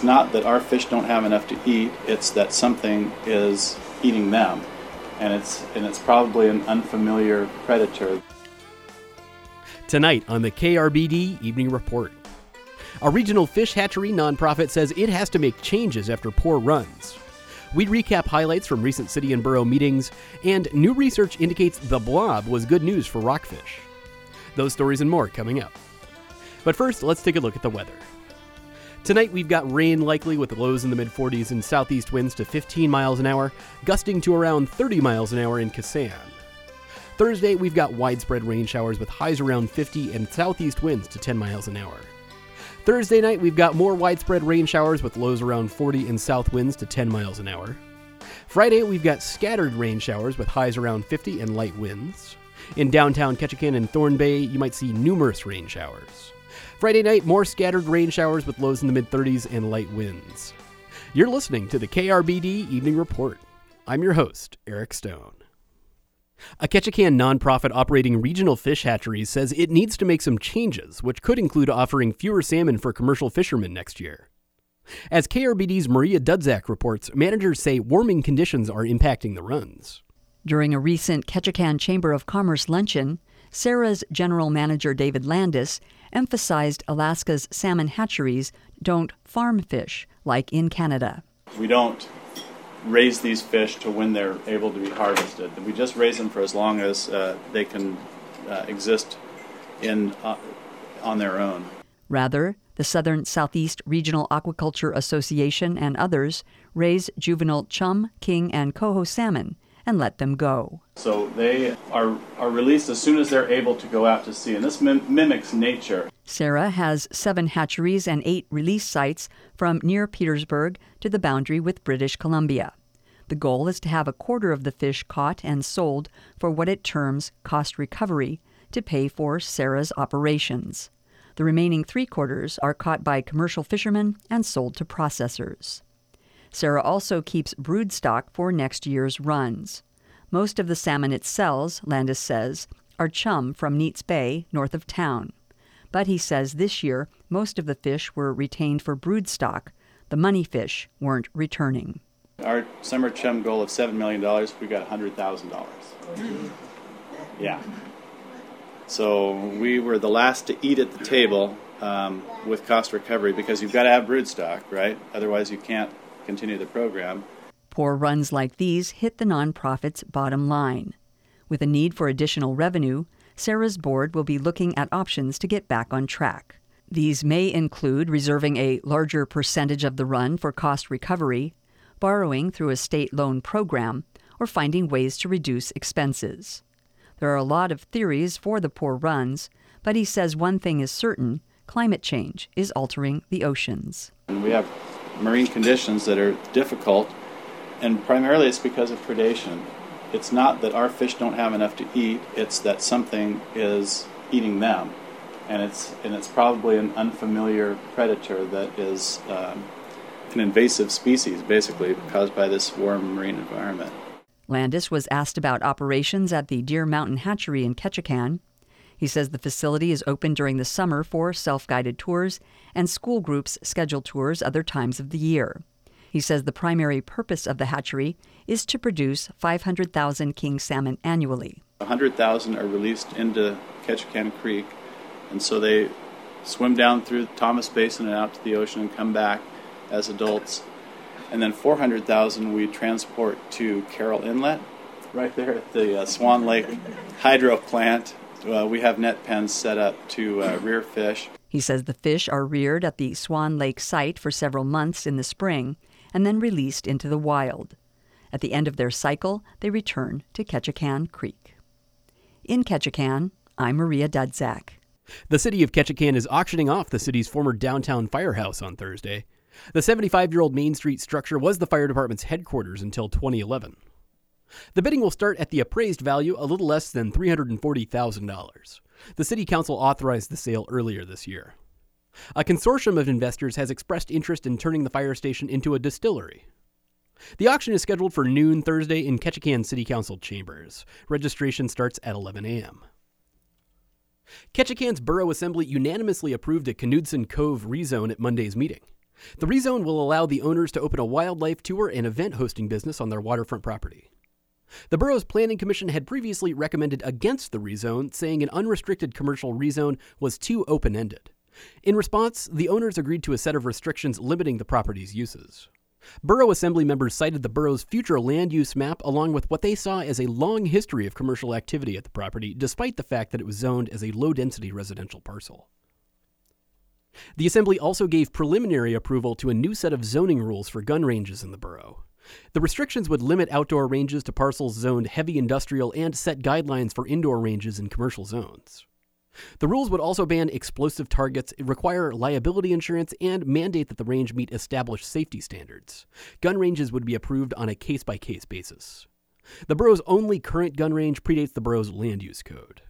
It's not that our fish don't have enough to eat, it's that something is eating them. And it's, and it's probably an unfamiliar predator. Tonight on the KRBD Evening Report. A regional fish hatchery nonprofit says it has to make changes after poor runs. We recap highlights from recent city and borough meetings, and new research indicates the blob was good news for rockfish. Those stories and more coming up. But first, let's take a look at the weather. Tonight we've got rain likely with lows in the mid 40s and southeast winds to 15 miles an hour, gusting to around 30 miles an hour in Kasaan. Thursday we've got widespread rain showers with highs around 50 and southeast winds to 10 miles an hour. Thursday night we've got more widespread rain showers with lows around 40 and south winds to 10 miles an hour. Friday we've got scattered rain showers with highs around 50 and light winds. In downtown Ketchikan and Thorne Bay, you might see numerous rain showers. Friday night, more scattered rain showers with lows in the mid 30s and light winds. You're listening to the KRBD Evening Report. I'm your host, Eric Stone. A Ketchikan nonprofit operating regional fish hatcheries says it needs to make some changes, which could include offering fewer salmon for commercial fishermen next year. As KRBD's Maria Dudzak reports, managers say warming conditions are impacting the runs. During a recent Ketchikan Chamber of Commerce luncheon, SSRAA's general manager David Landis emphasized Alaska's salmon hatcheries don't farm fish like in Canada. We don't raise these fish to when they're able to be harvested. We just raise them for as long as uh, they can uh, exist in uh, on their own. Rather, the Southern Southeast Regional Aquaculture Association and others raise juvenile chum, king, and coho salmon and let them go. So they are, are released as soon as they're able to go out to sea, and this mim- mimics nature. SSRAA has seven hatcheries and eight release sites from near Petersburg to the boundary with British Columbia. The goal is to have a quarter of the fish caught and sold for what it terms cost recovery to pay for SSRAA's operations. The remaining three quarters are caught by commercial fishermen and sold to processors. Sarah also keeps brood stock for next year's runs. Most of the salmon it sells, Landis says, are chum from Neets Bay, north of town. But he says this year most of the fish were retained for brood stock. The money fish weren't returning. Our summer chum goal of $7 million, we got $100,000. Yeah. So we were the last to eat at the table um, with cost recovery because you've got to have brood stock, right? Otherwise, you can't continue the program. Poor runs like these hit the nonprofit's bottom line. With a need for additional revenue, SSRAA's board will be looking at options to get back on track. These may include reserving a larger percentage of the run for cost recovery, borrowing through a state loan program, or finding ways to reduce expenses. There are a lot of theories for the poor runs, but he says one thing is certain climate change is altering the oceans. We have marine conditions that are difficult, and primarily it's because of predation. It's not that our fish don't have enough to eat, it's that something is eating them. And it's, and it's probably an unfamiliar predator that is um, an invasive species, basically, caused by this warm marine environment. Landis was asked about operations at the Deer Mountain Hatchery in Ketchikan. He says the facility is open during the summer for self guided tours, and school groups schedule tours other times of the year. He says the primary purpose of the hatchery is to produce 500,000 king salmon annually. 100,000 are released into Ketchikan Creek, and so they swim down through Thomas Basin and out to the ocean and come back as adults. And then 400,000 we transport to Carroll Inlet, right there at the uh, Swan Lake hydro plant uh, we have net pens set up to uh, rear fish. He says the fish are reared at the Swan Lake site for several months in the spring and then released into the wild. At the end of their cycle, they return to Ketchikan Creek. In Ketchikan, I'm Maria Dudzak. The city of Ketchikan is auctioning off the city's former downtown firehouse on Thursday. The 75 year old Main Street structure was the fire department's headquarters until 2011. The bidding will start at the appraised value a little less than $340,000. The City Council authorized the sale earlier this year. A consortium of investors has expressed interest in turning the fire station into a distillery. The auction is scheduled for noon Thursday in Ketchikan City Council chambers. Registration starts at 11 a.m. Ketchikan's Borough Assembly unanimously approved a Knudsen Cove rezone at Monday's meeting. The rezone will allow the owners to open a wildlife tour and event hosting business on their waterfront property. The borough's planning commission had previously recommended against the rezone, saying an unrestricted commercial rezone was too open ended. In response, the owners agreed to a set of restrictions limiting the property's uses. Borough Assembly members cited the borough's future land use map along with what they saw as a long history of commercial activity at the property, despite the fact that it was zoned as a low density residential parcel. The Assembly also gave preliminary approval to a new set of zoning rules for gun ranges in the borough. The restrictions would limit outdoor ranges to parcels zoned heavy industrial and set guidelines for indoor ranges in commercial zones. The rules would also ban explosive targets, require liability insurance, and mandate that the range meet established safety standards. Gun ranges would be approved on a case by case basis. The borough's only current gun range predates the borough's land use code.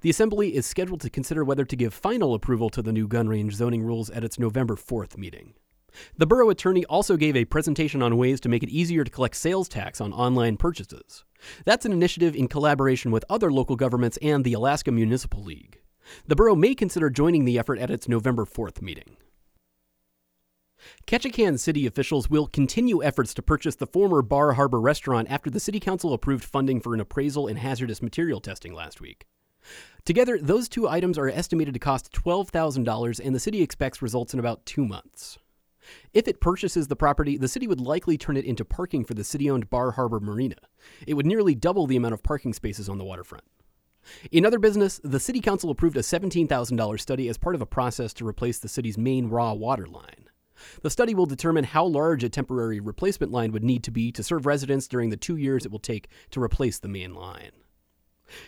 The Assembly is scheduled to consider whether to give final approval to the new gun range zoning rules at its November 4th meeting. The borough attorney also gave a presentation on ways to make it easier to collect sales tax on online purchases. That's an initiative in collaboration with other local governments and the Alaska Municipal League. The borough may consider joining the effort at its November 4th meeting. Ketchikan city officials will continue efforts to purchase the former Bar Harbor restaurant after the city council approved funding for an appraisal and hazardous material testing last week. Together, those two items are estimated to cost $12,000, and the city expects results in about two months. If it purchases the property, the city would likely turn it into parking for the city owned Bar Harbor Marina. It would nearly double the amount of parking spaces on the waterfront. In other business, the City Council approved a $17,000 study as part of a process to replace the city's main raw water line. The study will determine how large a temporary replacement line would need to be to serve residents during the two years it will take to replace the main line.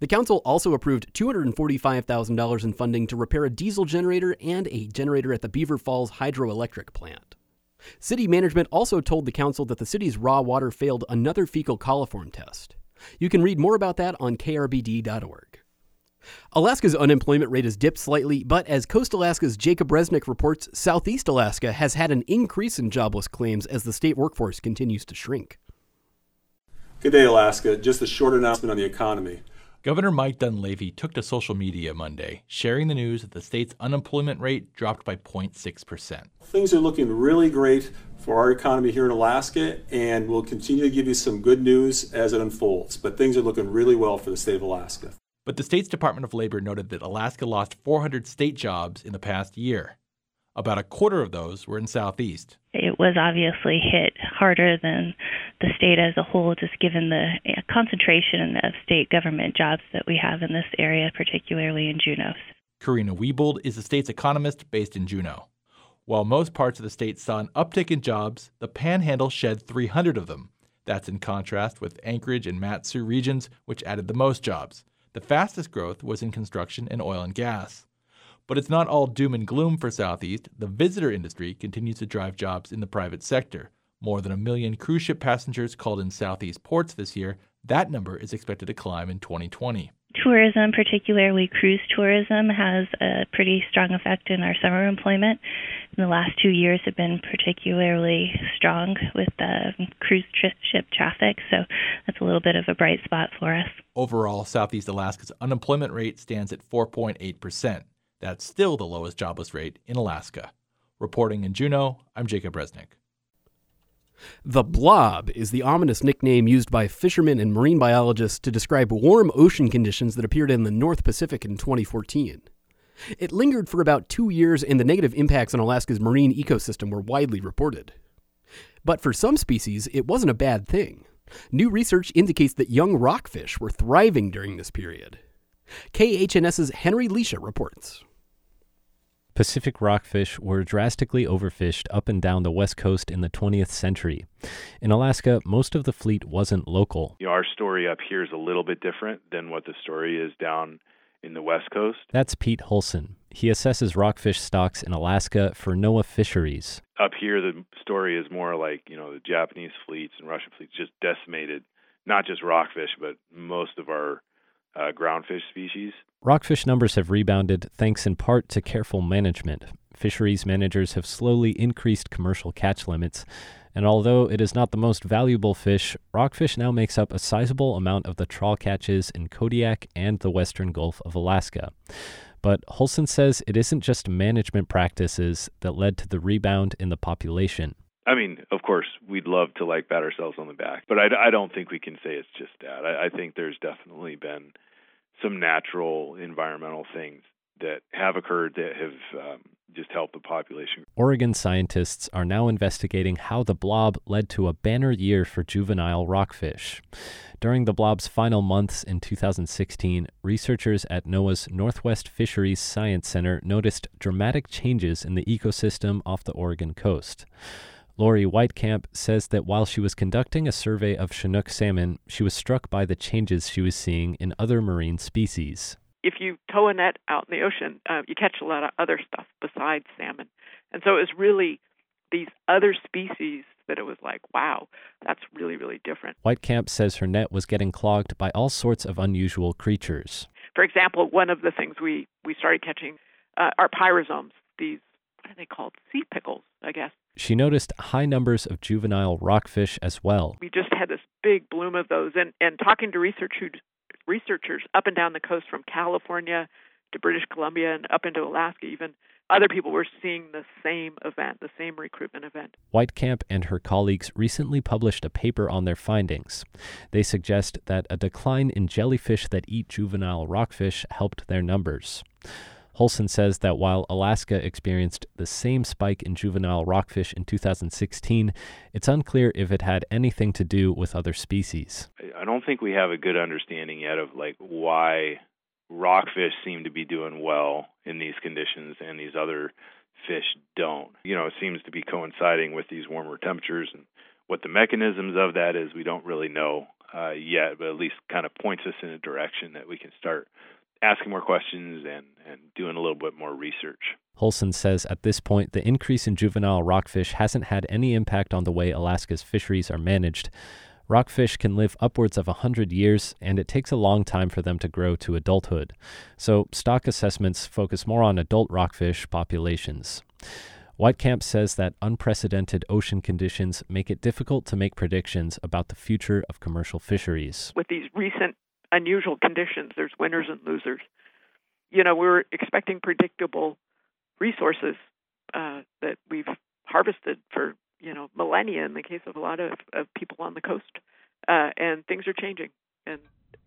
The council also approved $245,000 in funding to repair a diesel generator and a generator at the Beaver Falls hydroelectric plant. City management also told the council that the city's raw water failed another fecal coliform test. You can read more about that on krbd.org. Alaska's unemployment rate has dipped slightly, but as CoastAlaska's Jacob Resnick reports, Southeast Alaska has had an increase in jobless claims as the state workforce continues to shrink. Good day, Alaska. Just a short announcement on the economy. Governor Mike Dunleavy took to social media Monday, sharing the news that the state's unemployment rate dropped by 0.6%. Things are looking really great for our economy here in Alaska, and we'll continue to give you some good news as it unfolds. But things are looking really well for the state of Alaska. But the state's Department of Labor noted that Alaska lost 400 state jobs in the past year. About a quarter of those were in Southeast. It was obviously hit harder than the state as a whole, just given the eh, concentration of state government jobs that we have in this area, particularly in Juneau. Karinne Wiebold is the state's economist based in Juneau. While most parts of the state saw an uptick in jobs, the Panhandle shed 300 of them. That's in contrast with Anchorage and Mat-Su regions, which added the most jobs. The fastest growth was in construction and oil and gas. But it's not all doom and gloom for Southeast. The visitor industry continues to drive jobs in the private sector. More than a million cruise ship passengers called in Southeast ports this year. That number is expected to climb in 2020. Tourism, particularly cruise tourism, has a pretty strong effect in our summer employment. In the last two years have been particularly strong with the cruise ship traffic, so that's a little bit of a bright spot for us. Overall, Southeast Alaska's unemployment rate stands at 4.8 percent. That's still the lowest jobless rate in Alaska. Reporting in Juneau, I'm Jacob Resnick. The blob is the ominous nickname used by fishermen and marine biologists to describe warm ocean conditions that appeared in the North Pacific in 2014. It lingered for about two years, and the negative impacts on Alaska's marine ecosystem were widely reported. But for some species, it wasn't a bad thing. New research indicates that young rockfish were thriving during this period. KHNS's Henry Leasia reports. Pacific rockfish were drastically overfished up and down the west coast in the 20th century. In Alaska, most of the fleet wasn't local. You know, our story up here is a little bit different than what the story is down in the west coast. That's Pete Hulson. He assesses rockfish stocks in Alaska for NOAA Fisheries. Up here, the story is more like, you know, the Japanese fleets and Russian fleets just decimated not just rockfish, but most of our uh, groundfish species. Rockfish numbers have rebounded thanks in part to careful management. Fisheries managers have slowly increased commercial catch limits, and although it is not the most valuable fish, rockfish now makes up a sizable amount of the trawl catches in Kodiak and the western Gulf of Alaska. But Hulson says it isn't just management practices that led to the rebound in the population. I mean, of course, we'd love to like pat ourselves on the back, but I, I don't think we can say it's just that. I, I think there's definitely been some natural environmental things that have occurred that have um, just helped the population. Oregon scientists are now investigating how the blob led to a banner year for juvenile rockfish. During the blob's final months in 2016, researchers at NOAA's Northwest Fisheries Science Center noticed dramatic changes in the ecosystem off the Oregon coast. Laurie Weitkamp says that while she was conducting a survey of Chinook salmon, she was struck by the changes she was seeing in other marine species. If you tow a net out in the ocean, uh, you catch a lot of other stuff besides salmon. And so it was really these other species that it was like, wow, that's really, really different. Weitkamp says her net was getting clogged by all sorts of unusual creatures. For example, one of the things we, we started catching uh, are pyrosomes, these, what are they called? Sea pickles, I guess. She noticed high numbers of juvenile rockfish as well. We just had this big bloom of those, and, and talking to researchers, researchers up and down the coast from California to British Columbia and up into Alaska, even other people were seeing the same event, the same recruitment event. Weitkamp and her colleagues recently published a paper on their findings. They suggest that a decline in jellyfish that eat juvenile rockfish helped their numbers. Hulson says that while Alaska experienced the same spike in juvenile rockfish in 2016, it's unclear if it had anything to do with other species. I don't think we have a good understanding yet of like why rockfish seem to be doing well in these conditions and these other fish don't. You know, it seems to be coinciding with these warmer temperatures and what the mechanisms of that is, we don't really know uh, yet, but at least kind of points us in a direction that we can start asking more questions and, and doing a little bit more research. Hulson says at this point, the increase in juvenile rockfish hasn't had any impact on the way Alaska's fisheries are managed. Rockfish can live upwards of 100 years, and it takes a long time for them to grow to adulthood. So, stock assessments focus more on adult rockfish populations. Weitkamp says that unprecedented ocean conditions make it difficult to make predictions about the future of commercial fisheries. With these recent unusual conditions. There's winners and losers. You know, we're expecting predictable resources uh, that we've harvested for you know millennia in the case of a lot of, of people on the coast, uh, and things are changing and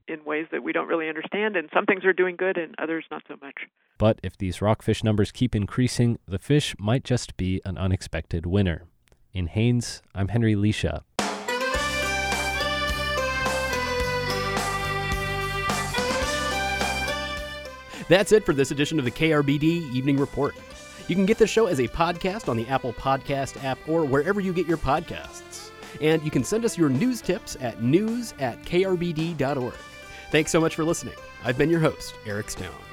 in ways that we don't really understand. And some things are doing good, and others not so much. But if these rockfish numbers keep increasing, the fish might just be an unexpected winner. In Haines, I'm Henry Leasia. That's it for this edition of the KRBD Evening Report. You can get the show as a podcast on the Apple Podcast app or wherever you get your podcasts. And you can send us your news tips at news at krbd.org. Thanks so much for listening. I've been your host, Eric Stone.